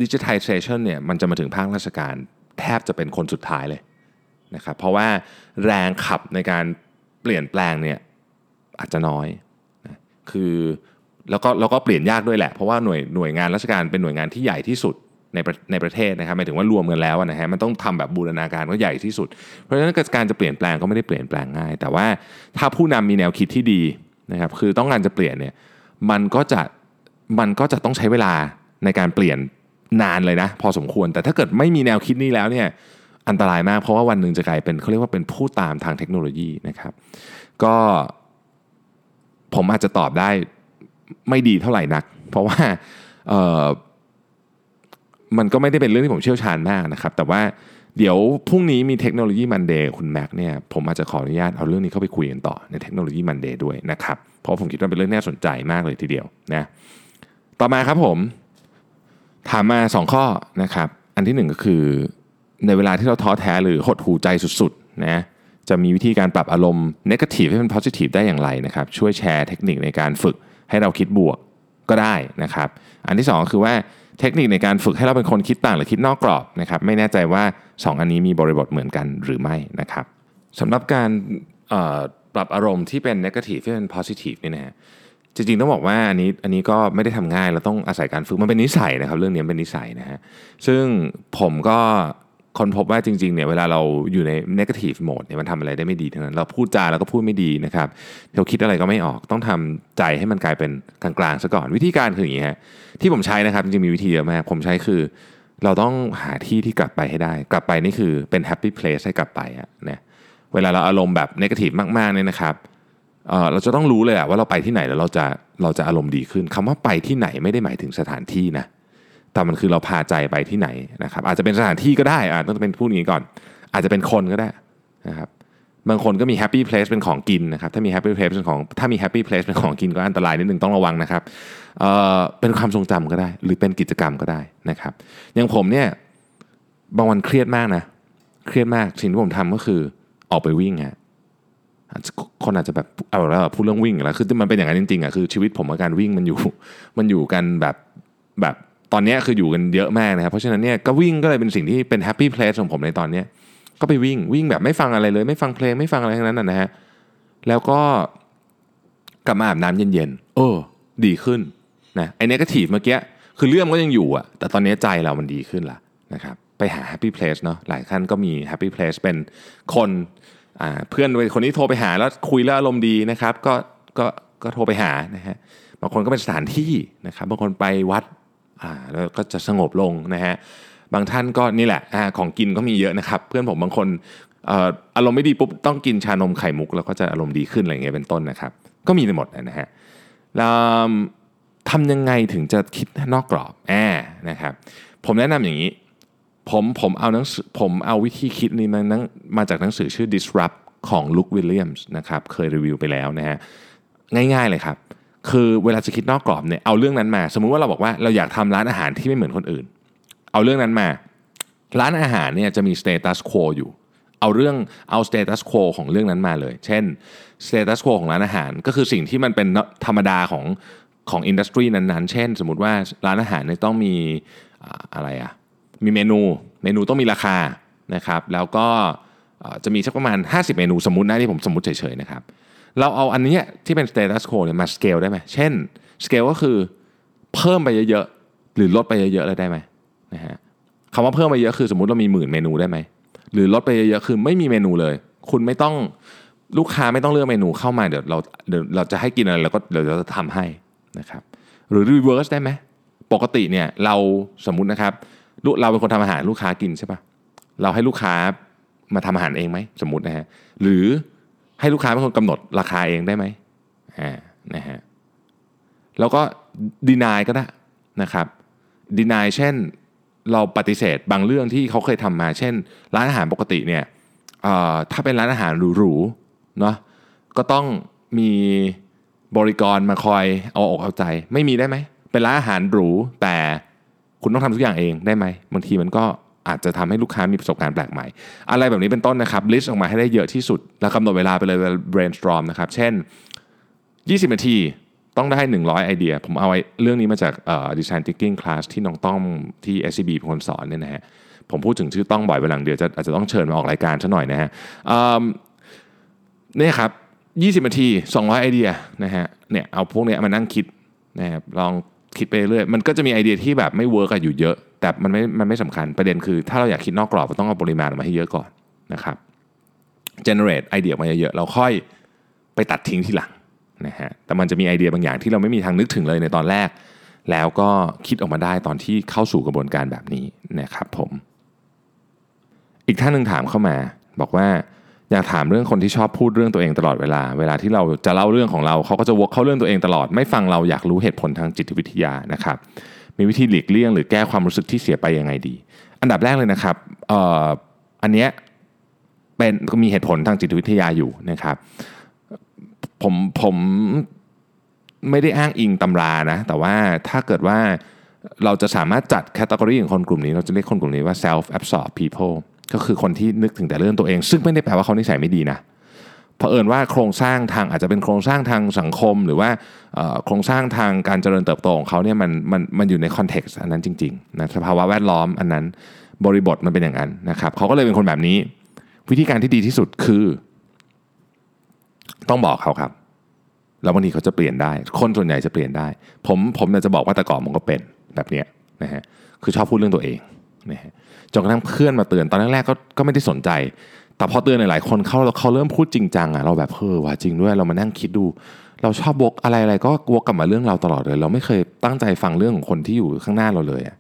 digitalization เนี่ยมันจะมาถึงภาคราชการแทบจะเป็นคนสุดท้ายเลยนะครับเพราะว่าแรงขับในการเปลี่ยนแปลงเนี่ยอาจจะน้อยนะคือแล้วก็แล้วก็เปลี่ยนยากด้วยแหละ เพราะว่าหน่วยหน่วยงานราชการเป็นหน่วยงานที่ใหญ่ที่สุด ในในประเทศนะครับหมายถึงว่ารวมกันแล้วนะฮะมันต้องทำแบบบูรณาการก็ใหญ่ที่สุด เพราะฉะนั้นการจะเปลี่ยนแปลงก็ไม่ได้เปลี่ยนแปลงง่าย แต่ว่าถ้าผู้นำมีแนวคิดที่ดีนะครับคือต้องการจะเปลี่ยนเนี่ยมันก็จะมันก็จะต้องใช้เวลาในการเปลี่ยนนานเลยนะ พอสมควรแต่ถ้าเกิดไม่มีแนวคิดนี้แล้วเนี่ยอันตรายมากเพราะว่าวันหนึ่งจะกลายเป็นเขาเรียกว่าเป็นผู้ตามทางเทคโนโลยีนะครับ ก็ผมอาจจะตอบได้ไม่ดีเท่าไหร่นัก เพราะว่าเมันก็ไม่ได้เป็นเรื่องที่ผมเชี่ยวชาญมากนะครับ แต่ว่าเดี๋ยวพรุ่งนี้มีเทคโนโลยีมันเดย์คุณแม็กเนี่ยผมอาจจะขออนุญาตเอาเรื่องนี้เข้าไปคุยกันต่อในเทคโนโลยีมันเดย์ด้วยนะครับ เพราะผมคิดว่าเป็นเรื่องน่าสนใจมากเลยทีเดียวนะต่อมาครับผม ถามมา 2 ข้อนะครับ อันที่ 1 ก็คือในเวลาที่เราท้อแท้หรือหดหูใจสุดๆนะจะมีวิธีการปรับอารมณ์ negative ให้เป็น positive ได้อย่างไรนะครับ ช่วยแชร์เทคนิคในการฝึกให้เราคิดบวกก็ได้นะครับ อันที่ 2 คือว่า เทคนิคในการฝึกให้เราเป็นคนคิดต่างหรือคิดนอกกรอบนะครับไม่แน่ใจว่า 2 อันนี้มีบริบทเหมือนกันหรือไม่นะครับสำหรับการปรับอารมณ์ที่เป็น negative ให้เป็น positive นี่นะฮะจริงๆต้องบอกว่าอันนี้อันนี้ก็ไม่ได้ทำง่ายเราต้องอาศัยการฝึกมันเป็นนิสัยนะครับ เรื่องนี้เป็นนิสัยนะฮะซึ่งผมก็ คนพบว่าจริงๆเนี่ยเวลาเราอยู่ใน negative mode เนี่ยมันทำอะไรได้ไม่ดีทั้งนั้นเราพูดจาแล้วก็พูดไม่ดีนะครับเราคิดอะไรก็ไม่ออกต้องทำใจให้มันกลายเป็นกลางๆซะก่อนวิธีการคืออย่างนี้ฮะที่ผมใช้นะครับจริงๆมีวิธีเยอะมากผมใช้คือ เราต้องหาที่ที่กลับไปให้ได้ กลับไปนี่คือเป็น happy place ให้กลับไปอะนะเวลาเราอารมณ์แบบ negative มากๆเนี่ยนะครับเราจะต้องรู้เลยว่าเราไปที่ไหนแล้วเราจะเราจะอารมณ์ดีขึ้นคำว่าไปที่ไหนไม่ได้หมายถึงสถานที่นะ แต่มันคือเราพาใจไปที่ไหนนะครับ อาจจะเป็นสถานที่ก็ได้อาจต้องเป็นพูดนี้ก่อน อาจจะเป็นคนก็ได้นะครับบางคนก็มี happy place เป็นของกินนะครับถ้ามี happy place เป็นของถ้ามี happy place เป็นของกินก็อันตรายนิดนึงต้องระวังนะครับเเป็นความทรงจำก็ได้ หรือเป็นกิจกรรมก็ได้นะครับอย่างผมเนี่ยบางวันเครียดมากนะเครียดมากสิ่งที่ผมทำก็คือออกไปวิ่งฮะคนอาจจะแบบเอาแล้วพูดเรื่องวิ่งแล้วคือมันเป็นอย่างนั้นจริงๆอะคือชีวิตผมกับการวิ่งมันอยู่มันอยู่กันแบบแบบ ตอนนี้คืออยู่กันเยอะมากนะครับเพราะฉะนั้นเนี่ยก็วิ่งก็เลยเป็นสิ่งที่เป็น happy place ของผมในตอนนี้ก็ไปวิ่งวิ่งแบบไม่ฟังอะไรเลย ไม่ฟังเพลงไม่ฟังอะไรทั้งนั้นนะฮะแล้วก็กลับมาอาบน้ำเย็นๆเออ ดีขึ้นนะไอ้ negative เมื่อกี้คือเรื่องก็ยังอยู่อะแต่ตอนนี้ใจเรามันดีขึ้นละนะครับไปหา happy place เนาะหลายท่านก็มี happy place เป็นคนเพื่อนคนนี้โทรไปหาแล้วคุยแล้วอารมณ์ดีนะครับ ก็ก็ก็โทรไปหานะฮะบางคนก็เป็นสถานที่นะครับบางคนไปวัด อ่าแล้วก็จะสงบลงนะฮะบางท่านก็นี่แหละอของกินก็มีเยอะนะครับ เพื่อนผมบางคนอารมณ์ไม่ดีปุ๊บต้องกินชานมไข่มุก แล้วก็จะอารมณ์ดีขึ้นอะไรเงี้ยเป็นต้นนะครับ ก็มีในหมดนะฮะแล้วทำยังไงถึงจะคิดนอกกรอบแอบนะครับผมแนะนำอย่างนี้ผมผมเอาหนังสือผมเอาวิธีคิดนี้มามาจากหนังสือชื่อ disrupt ของ Luke Williams นะครับเคยรีวิวไปแล้วนะฮะง่ายๆเลยครับ คือเวลาจะคิดนอกกรอบเนี่ยเอาเรื่องนั้นมา สมมุติว่าเราบอกว่าเราอยากทำร้านอาหารที่ไม่เหมือนคนอื่น เอาเรื่องนั้นมา ร้านอาหารเนี่ยจะมี status quo อยู่ เอาเรื่องเอา status quo ของเรื่องนั้นมาเลย เช่น status quo ของร้านอาหาร ก็คือสิ่งที่มันเป็นธรรมดาของของ industry นั้นๆ เช่น สมมติว่าร้านอาหารเนี่ยต้องมีอะไรอะมีเมนู เมนูต้องมีราคานะครับ แล้วก็จะมีสักประมาณ 50 เมนูสมมตินะที่ผมสมมติเฉยๆนะครับ เราเอาอันนี้ที่เป็น status quo เนี่ยมาสเกลได้ไหมเช่นสเกลก็คือเพิ่มไปเยอะๆ หรือลดไปเยอะๆเลยได้ไหมนะฮะคำว่าเพิ่มไปเยอะคือสมมติเรามีหมื่นเมนูได้ไหม หรือลดไปเยอะๆ คือไม่มีเมนูเลย คุณไม่ต้องลูกค้าไม่ต้องเลือกเมนูเข้ามาเดี๋ยวเราเดี๋ยวเราจะให้กินอะไรเราก็เดี๋ยวเราจะทำให้นะครับหรือ reverse ได้ไหมปกติเนี่ยเราสมมุตินะครับเราเป็นคนทำอาหารลูกค้ากินใช่ปะเราให้ลูกค้ามาทำอาหารเองไหมสมมตินะฮะหรือ ให้ลูกค้าเป็นคนกำหนดราคาเองได้ไหมอ่านะฮะแล้วก็ดีนายก็ได้นะครับดีนายเช่นเราปฏิเสธบางเรื่องที่เขาเคยทำมา เช่น ร้านอาหารปกติเนี่ยถ้าเป็นร้านอาหารหรูๆเนาะก็ต้องมีบริกรมาคอยเอาอกเอาใจ ไม่มีได้ไหมเป็นร้านอาหารหรูแต่คุณต้องทำทุกอย่างเองได้ไหมบางทีมันก็ อาจจะทำให้ลูกค้ามีประสบการณ์แปลกใหม่ อะไรแบบนี้เป็นต้นนะครับลิสต์ออกมาให้ได้เยอะที่สุด แล้วกำหนดเวลาไปเลย brainstorm นะครับ เช่น 20 นาทีต้องได้ 100 ไอเดีย ผมเอาเรื่องนี้มาจาก design thinking class ที่น้องต้องที่ SCB เป็นคนสอนเนี่ยนะฮะผมพูดถึงชื่อต้องบ่อยเวลาเดียวจะอาจจะต้องเชิญมาออกรายการซะหน่อยนะฮะนี่ครับ 20 นาที 200 ไอเดียนะฮะเนี่ยเอาพวกนี้มานั่งคิดนะครับลองคิดไปเรื่อยมันก็จะมีไอเดียที่แบบไม่ work อยู่เยอะ แต่มันไม่มันไม่สำคัญประเด็นคือ ถ้าเราอยากคิดนอกกรอบเราต้องเอาปริมาณออกมาให้เยอะก่อนนะครับ generate idea มาเยอะๆเราค่อยไปตัดทิ้งทีหลังนะฮะแต่มันจะมีไอเดียบางอย่างที่เราไม่มีทางนึกถึงเลยในตอนแรก แล้วก็คิดออกมาได้ตอนที่เข้าสู่กระบวนการแบบนี้นะครับผม อีกท่านหนึ่งถามเข้ามา บอกว่าอยากถามเรื่องคนที่ชอบพูดเรื่องตัวเองตลอดเวลา เวลาที่เราจะเล่าเรื่องของเราเขาก็จะวกเข้าเรื่องตัวเองตลอด ไม่ฟังเราอยากรู้เหตุผลทางจิตวิทยานะครับ มีวิธีหลีกเลี่ยง หรือแก้ความรู้สึกที่เสียไปยังไงดี อันดับแรกเลยนะครับอออันเนี้ยเป็นมีเหตุผลทางจิตวิทยาอยู่นะครับ ผมผมไม่ได้อ้างอิงตำรานะ แต่ว่าถ้าเกิดว่าเราจะสามารถจัด category ของคนกลุ่มนี้ เราจะเรียกคนกลุ่มนี้ว่า self absorbed people ก็คือคนที่นึกถึงแต่เรื่องตัวเอง ซึ่งไม่ได้แปลว่าเขานิสัยไม่ดีนะ เผอิญว่าโครงสร้างทางอาจจะเป็นโครงสร้างทางสังคม หรือว่าโครงสร้างทางการเจริญเติบโตของเขาเนี่ยมันมันมันอยู่ใน context อันนั้นจริงๆนะสภาวะแวดล้อมอันนั้นบริบทมันเป็นอย่างนั้นนะครับเขาก็เลยเป็นคนแบบนี้ วิธีการที่ดีที่สุดคือ ต้องบอกเขาครับแล้วบางทีเขาจะเปลี่ยนได้ คนส่วนใหญ่จะเปลี่ยนได้ ผมผมจะบอกว่าแต่ก่อนผมก็เป็นแบบเนี้ยนะฮะคือชอบพูดเรื่องตัวเองนะฮะจนกระทั่งเพื่อนมาเตือนตอนแรกๆก็ก็ไม่ได้สนใจ แต่พอเตือนหลายๆคนเขาเขาเริ่มพูดจริงจังอะเราแบบเฮ้อว่าจริงด้วยเรามานั่งคิดดู เราชอบวกอะไรอะไรก็วกกลับมาเรื่องเราตลอดเลย เราไม่เคยตั้งใจฟังเรื่องของคนที่อยู่ข้างหน้าเราเลยอะ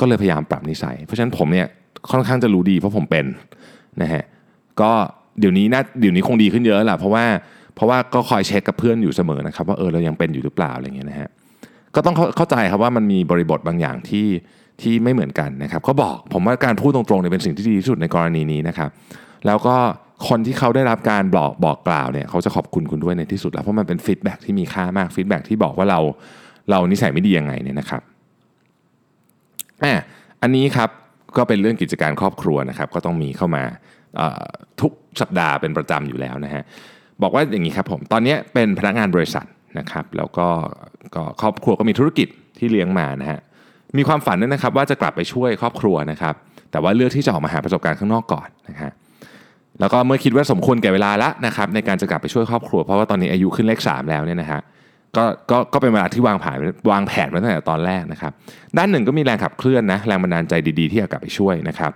ก็เลยพยายามปรับนิสัย เพราะฉะนั้นผมเนี่ยค่อนข้างจะรู้ดีเพราะผมเป็นนะฮะก็เดี๋ยวนี้นะเดี๋ยวนี้คงดีขึ้นเยอะแหละเพราะว่าเพราะว่าก็คอยเช็คกับเพื่อนอยู่เสมอนะครับว่าเออเรายังเป็นอยู่หรือเปล่าอะไรเงี้ยนะฮะก็ต้องเข้าใจครับว่ามันมีบริบทบางอย่างที่ ที่ไม่เหมือนกันนะครับก็บอกผมว่าการพูดตรงๆเนี่ยเป็นสิ่งที่ดีที่สุดในกรณีนี้นะครับแล้วก็คนที่เขาได้รับการบอกบอกกล่าวเนี่ยเขาจะขอบคุณคุณด้วยในที่สุดแล้วเพราะมันเป็น feedback ที่มีค่ามาก feedback ที่บอกว่าเราเรานิสัยไม่ดียังไงเนี่ยนะครับอ่อันนี้ครับก็เป็นเรื่องกิจการครอบครัวนะครับก็ต้องมีเข้ามาทุกสัปดาห์เป็นประจำอยู่แล้วนะฮะบอกว่าอย่างนี้ครับผมตอนนี้เป็นพนักงานบริษัทนะครับแล้วก็ครอบครัวก็มีธุรกิจที่เลี้ยงมานะฮะ มีความฝันด้วยนะครับว่าจะกลับไปช่วยครอบครัวนะครับ แต่ว่าเลือกที่จะออกมาหาประสบการณ์ข้างนอกก่อนนะฮะแล้วก็เมื่อคิดว่าสมควรแก่เวลาแล้วนะครับในการจะกลับไปช่วยครอบครัว เพราะว่าตอนนี้อายุขึ้นเลข 3 แล้วเนี่ยนะฮะก็ก็ก็เป็นเวลาที่วางแผนวางแผนมาตั้งแต่ตอนแรกนะครับ ด้านหนึ่งก็มีแรงขับเคลื่อนนะแรงบันดาลใจดีๆ ที่อยากกลับไปช่วยนะครับ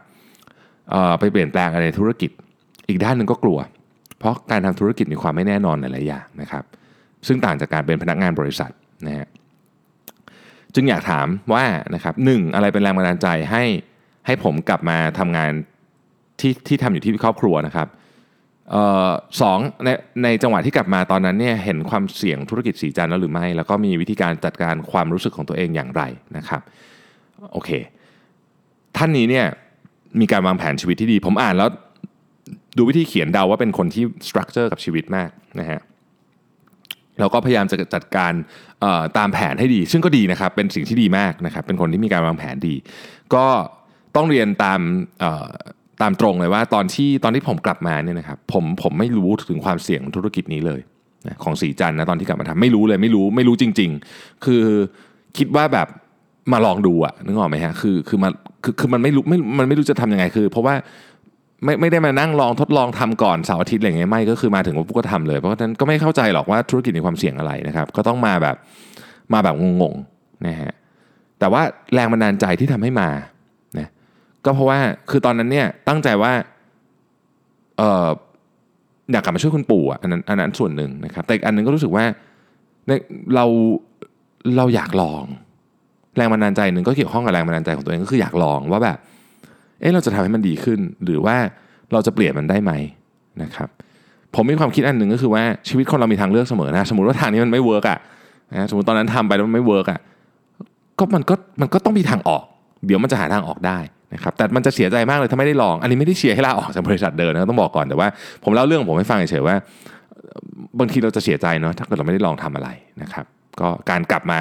ไปเปลี่ยนแปลงอะไรในธุรกิจ อีกด้านหนึ่งก็กลัว เพราะการทำธุรกิจมีความไม่แน่นอนหลายๆอย่างนะครับ ซึ่งต่างจากการเป็นพนักงานบริษัทนะฮะ จึงอยากถามว่านะครับหนึ่งอะไรเป็นแรงบันดาลใจให้ให้ผมกลับมาทำงานที่ที่ทำอยู่ที่ครอบครัวนะครับสองในในจังหวะที่กลับมาตอนนั้นเนี่ยเห็นความเสี่ยงธุรกิจสีจันแล้วหรือไม่ แล้วก็มีวิธีการจัดการความรู้สึกของตัวเองอย่างไรนะครับโอเค ท่านนี้เนี่ยมีการวางแผนชีวิตที่ดี ผมอ่านแล้วดูวิธีเขียนเดาว่าเป็นคนที่สตรัคเจอร์กับชีวิตมากนะฮะ เราก็พยายามจะจัดการตามแผนให้ดี ซึ่งก็ดีนะครับ เป็นสิ่งที่ดีมากนะครับ เป็นคนที่มีการวางแผนดี ก็ต้องเรียนตามตามตรงเลยว่าตอนที่ตอนที่ผมกลับมาเนี่ยนะครับผมผมไม่รู้ถึงความเสี่ยงธุรกิจนี้เลยนะของสีจันนะตอนที่กลับมาทำไม่รู้เลยไม่รู้ไม่รู้จริง ๆ คือคิดว่าแบบมาลองดูอะนึกออกไหมฮะคือคือมาคือคือมันไม่รู้ไม่มันไม่รู้จะทำยังไงคือ เพราะว่า ไม่ไม่ได้มานั่งลองทดลองทำก่อนเสาร์อาทิตย์อะไรเงี้ยไม่ก็คือมาถึงปุ๊บก็ทำเลย เพราะฉะนั้นก็ไม่เข้าใจหรอกว่าธุรกิจมีความเสี่ยงอะไรนะครับ ก็ต้องมาแบบมาแบบงงๆนะฮะแต่ว่าแรงบันดาลใจที่ทำให้มานะก็เพราะว่าคือตอนนั้นเนี่ยตั้งใจว่าเอออยากกลับมาช่วยคุณปู่อะอันนั้นอันนั้นส่วนหนึ่งนะครับ แต่อีกอันนึงก็รู้สึกว่าเราเราอยากลอง แรงบันดาลใจหนึ่งก็เกี่ยวข้องกับแรงบันดาลใจของตัวเองก็คืออยากลองว่าแบบ เอ๊ะเราจะทำให้มันดีขึ้น หรือว่าเราจะเปลี่ยนมันได้ไหมนะครับผมมีความคิดอันหนึ่งก็คือว่าชีวิตคนเรามีทางเลือกเสมอนะสมมติว่าทางนี้มันไม่ work อะนะสมมติตอนนั้นทำไปแล้วมันไม่เวิร์กอะก็มันก็มันก็ต้องมีทางออก เดี๋ยวมันจะหาทางออกได้นะครับแต่มันจะเสียใจมากเลยถ้าไม่ได้ลอง อันนี้ไม่ได้เชียร์ให้ลาออกจากบริษัทเดินนะต้องบอกก่อนแต่ว่า ผมเล่าเรื่องผมให้ฟังเฉยๆว่า บางทีเราจะเสียใจเนาะถ้าเกิดเราไม่ได้ลองทำอะไรนะครับ ก็การกลับมา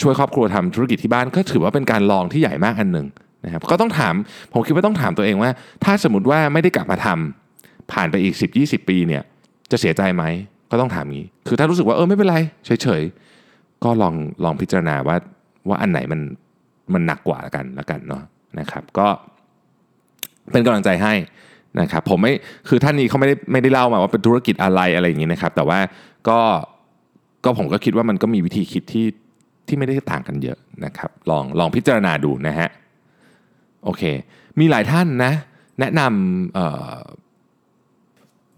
ช่วยครอบครัวทำธุรกิจที่บ้านก็ถือว่าเป็นการลองที่ใหญ่มากอันหนึ่ง นะครับก็ต้องถามผมคิดว่าต้องถามตัวเองว่า ถ้าสมมติว่าไม่ได้กลับมาทำผ่านไปอีก 10 20 ปีเนี่ยจะเสียใจไหมก็ต้องถามงี้ คือถ้ารู้สึกว่าเออไม่เป็นไรเฉยๆ ก็ลองลองพิจารณาว่าว่าอันไหนมันมันหนักกว่ากันแล้วกันเนาะนะครับ ก็เป็นกำลังใจให้นะครับผมไม่คือท่านนี้เขาไม่ได้ไม่ได้เล่ามาว่าเป็นธุรกิจอะไรอะไรอย่างนี้นะครับ แต่ว่าก็ก็ผมก็คิดว่ามันก็มีวิธีคิดที่ที่ไม่ได้ต่างกันเยอะนะครับ ลองลองพิจารณาดูนะฮะ โอเค มีหลายท่านนะแนะนำ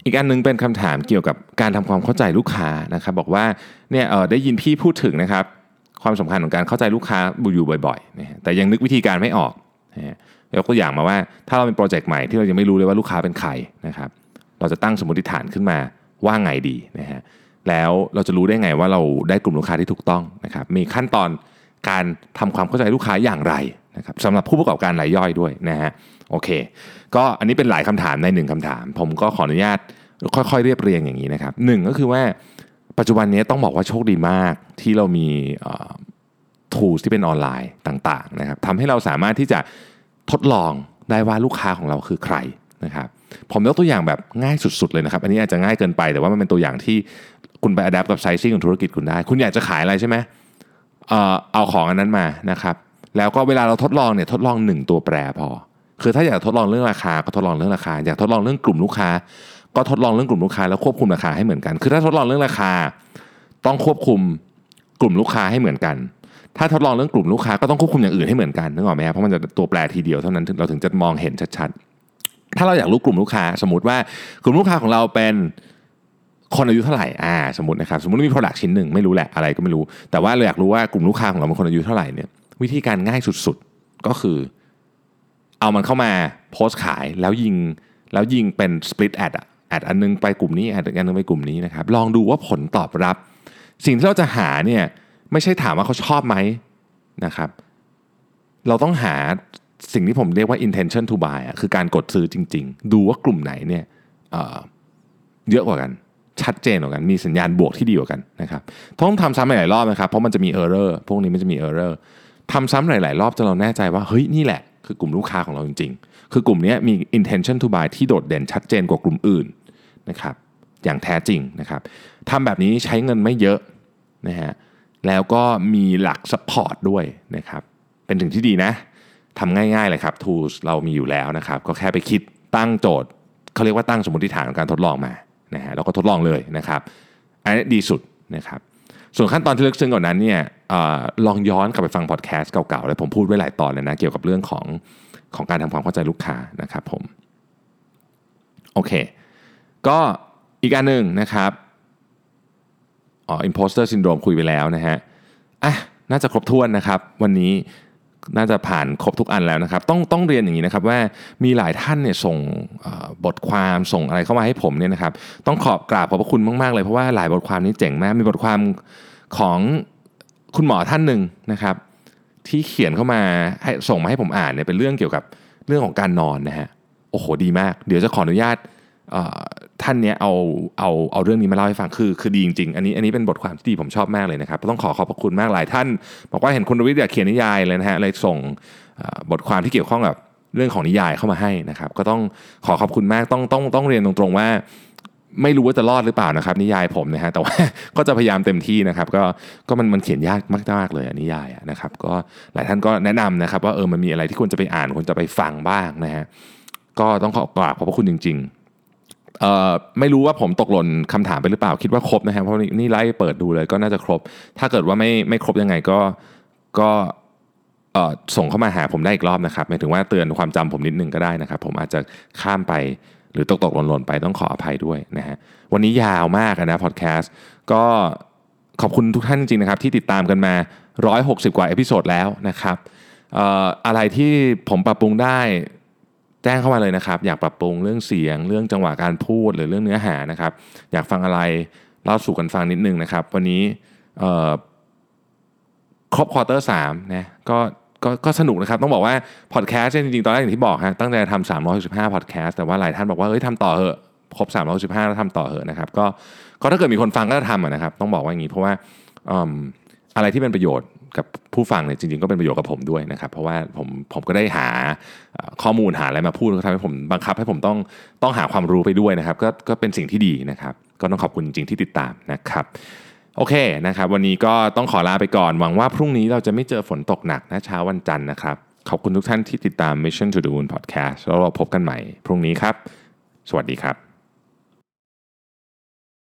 อีกอันนึงเป็นคำถามเกี่ยวกับการทำความเข้าใจลูกค้านะครับบอกว่าเนี่ยได้ยินพี่พูดถึงนะครับความสำคัญของการเข้าใจลูกค้าอยู่บ่อยๆนะแต่ยังนึกวิธีการไม่ออกนะยกตัวอย่างมาว่าถ้าเราเป็นโปรเจกต์ใหม่ที่เรายังไม่รู้เลยว่าลูกค้าเป็นใครนะครับเราจะตั้งสมมติฐานขึ้นมาว่าไงดีนะฮะแล้วเราจะรู้ได้ไงว่าเราได้กลุ่มลูกค้าที่ถูกต้องนะครับมีขั้นตอนการทำความเข้าใจลูกค้าอย่างไร นะครับสำหรับผู้ประกอบการรายย่อยด้วยนะฮะโอเค ก็อันนี้เป็นหลายคำถามในหนึ่งคำถาม ผมก็ขออนุญาตค่อยๆเรียบเรียงอย่างนี้นะครับหนึ่งก็คือว่าปัจจุบันนี้ต้องบอกว่าโชคดีมากที่เรามีทูสที่เป็นออนไลน์ต่างๆนะครับทำให้เราสามารถที่จะทดลองได้ว่าลูกค้าของเราคือใครนะครับผมยกตัวอย่างแบบง่ายสุดๆเลยนะครับ อันนี้อาจจะง่ายเกินไปแต่ว่ามันเป็นตัวอย่างที่คุณไปอัดแอปกับไซซิ่งของธุรกิจคุณได้ คุณอยากจะขายอะไรใช่ไหมเอ่อเอาของอันนั้นมานะครับ แล้วก็เวลาเราทดลองเนี่ยทดลอง 1 ตัวแปรพอ คือถ้าอยากทดลองเรื่องราคาก็ทดลองเรื่องราคา อยากทดลองเรื่องกลุ่มลูกค้า ก็ทดลองเรื่องกลุ่มลูกค้าแล้วควบคุมราคาให้เหมือนกัน คือถ้าทดลองเรื่องราคา ต้องควบคุมกลุ่มลูกค้าให้เหมือนกัน ถ้าทดลองเรื่องกลุ่มลูกค้าก็ต้องควบคุมอย่างอื่นให้เหมือนกันนึกออกไหมครับเพราะมันจะตัวแปรทีเดียวเท่านั้นเราถึงจะมองเห็นชัดๆ ถ้าเราอยากรู้กลุ่มลูกค้า สมมติว่ากลุ่มลูกค้าของเราเป็นคนอายุเท่าไหร่ อ่า สมมตินะครับ สมมติมี product ชิ้นหนึ่งไม่รู้แหละ อะไรก็ไม่รู้ แต่ว่าเราอยากรู้ว่ากลุ่มลูกค้าของเราเป็นคนอายุเท่าไหร่เนี่ย วิธีการง่ายสุดๆ ก็คือเอามันเข้ามาโพสต์ขายแล้วยิงแล้วยิงเป็น split ad อะแอดอันนึงไปกลุ่มนี้แอดอันนึงไปกลุ่มนี้นะครับลองดูว่าผลตอบรับ สิ่งที่เราจะหาเนี่ยไม่ใช่ถามว่าเขาชอบไหมนะครับ เราต้องหาสิ่งที่ผมเรียกว่า intention to buy คือการกดซื้อจริง ๆ ดูว่ากลุ่มไหนเนี่ยเเยอะกว่ากัน ชัดเจนกว่ากัน มีสัญญาณบวกที่ดีกว่ากันนะครับต้องทำซ้ำหลายรอบนะครับ เพราะมันจะมี error พวกนี้มันจะมี error ทำซ้ำหลาย ๆ รอบจนเราแน่ใจว่าเฮ้ยนี่แหละ คือกลุ่มลูกค้าของเราจริง ๆ คือกลุ่มนี้มี intention to buy ที่โดดเด่นชัดเจนกว่ากลุ่มอื่นนะครับอย่างแท้จริงนะครับทำแบบนี้ใช้เงินไม่เยอะนะฮะแล้วก็มีหลัก support ด้วยนะครับเป็นถึงที่ดีนะทำง่าย ๆ เลยครับ tools เรามีอยู่แล้วนะครับ ก็แค่ไปคิดตั้งโจทย์เขาเรียกว่าตั้งสมมติฐานการทดลองมานะฮะแล้วก็ทดลองเลยนะครับอันนี้ดีสุดนะครับ ส่วนขั้นตอนที่ลึกซึ้งกว่านั้นเนี่ยอลองย้อนกลับไปฟังพอดแคสต์เก่าๆเลยผมพูดไว้หลายตอนเลยนะเกี่ยวกับเรื่องของของการทำความเข้าใจลูกค้านะครับผมโอเค ก็อีกอันหนึ่งนะครับอ๋อ imposter syndrome คุยไปแล้วนะฮะอะน่าจะครบถ้วนนะครับ วันนี้ น่าจะผ่านครบทุกอันแล้วนะครับ ต้องต้องเรียนอย่างนี้นะครับว่ามีหลายท่านเนี่ยส่งบทความส่งอะไรเข้ามาให้ผมเนี่ยนะครับ ต้องขอบกราบขอบพระคุณมากๆเลยเพราะว่าหลายบทความนี้เจ๋งมาก มีบทความของคุณหมอท่านหนึ่งนะครับ ที่เขียนเข้ามาให้ส่งมาให้ผมอ่านเนี่ยเป็นเรื่องเกี่ยวกับเรื่องของการนอนนะฮะโอ้โหดีมาก เดี๋ยวจะขออนุญาต ท่านเนี้ยเอาเอาเอาเรื่องนี้มาเล่าให้ฟังคือคือดีจริงๆ อันนี้อันนี้เป็นบทความที่ดีผมชอบมากเลยนะครับต้องขอขอบพระคุณมากหลายท่าน บอกว่าเห็นคุณวิทย์อยากเขียนนิยายเลยนะฮะเลยส่งบทความที่เกี่ยวข้องกับเรื่องของนิยายเข้ามาให้นะครับ ก็ต้องขอขอบคุณมากต้องต้องต้องเรียนตรงๆว่าไม่รู้ว่าจะรอดหรือเปล่านะครับ นิยายผมนะฮะแต่ว่าก็จะพยายามเต็มที่นะครับ ก็ก็มันมันเขียนยากมากๆเลยนิยายนะครับ ก็หลายท่านก็แนะนำนะครับ ว่าเออมันมีอะไรที่ควรจะไปอ่านควรจะไปฟังบ้างนะฮะก็ต้องขอกราบขอบพระคุณจริง ๆ ไม่รู้ว่าผมตกหล่นคำถามไปหรือเปล่าคิดว่าครบนะฮะเพราะนี่ไล่เปิดดูเลยก็น่าจะครบ ถ้าเกิดว่าไม่ไม่ครบยังไงก็ก็ส่งเข้ามาหาผมได้อีกรอบนะครับหมายถึงว่าเตือนความจำผมนิดนึงก็ได้นะครับ ผมอาจจะข้ามไปหรือตกตกหล่นหล่นไปต้องขออภัยด้วยนะฮะวันนี้ยาวมากนะพอดแคสต์ก็ขอบคุณทุกท่านจริงๆนะครับ ที่ติดตามกันมา 160 กว่า episode แล้วนะครับอะไรที่ผมปรับปรุงได้ แจ้งเข้ามาเลยนะครับ อยากปรับปรุงเรื่องเสียง เรื่องจังหวะการพูดหรือเรื่องเนื้อหานะครับ อยากฟังอะไรเล่าสู่กันฟังนิดนึงนะครับ วันนี้ครบ quarter สามนะก็ก็ก็สนุกนะครับ ต้องบอกว่าพอดแคสต์จริงๆ ตอนแรกอย่างที่บอกฮะตั้งใจทำ365พอดแคสต์แต่ว่าหลายท่านบอกว่าเฮ้ยทำต่อเหอะครบ365แล้วทำต่อเหอะนะครับก็ก็ถ้าเกิดมีคนฟังก็จะทำะนะครับ ต้องบอกว่าอย่างนี้เพราะว่าอืมอะไรที่เป็นประโยชน์ กับผู้ฟังเนี่ยจริงๆก็เป็นประโยชน์กับผมด้วยนะครับ เพราะว่าผมผมก็ได้หาข้อมูลหาอะไรมาพูดก็ทำให้ผมบังคับให้ผมต้องต้องหาความรู้ไปด้วยนะครับ ก็ก็เป็นสิ่งที่ดีนะครับ ก็ต้องขอบคุณจริงๆที่ติดตามนะครับโอเคนะครับ วันนี้ก็ต้องขอลาไปก่อน หวังว่าพรุ่งนี้เราจะไม่เจอฝนตกหนักนะเช้าวันจันทร์นะครับ ขอบคุณทุกท่านที่ติดตาม Mission to the Moon Podcast แล้วเราพบกันใหม่พรุ่งนี้ครับ สวัสดีครับ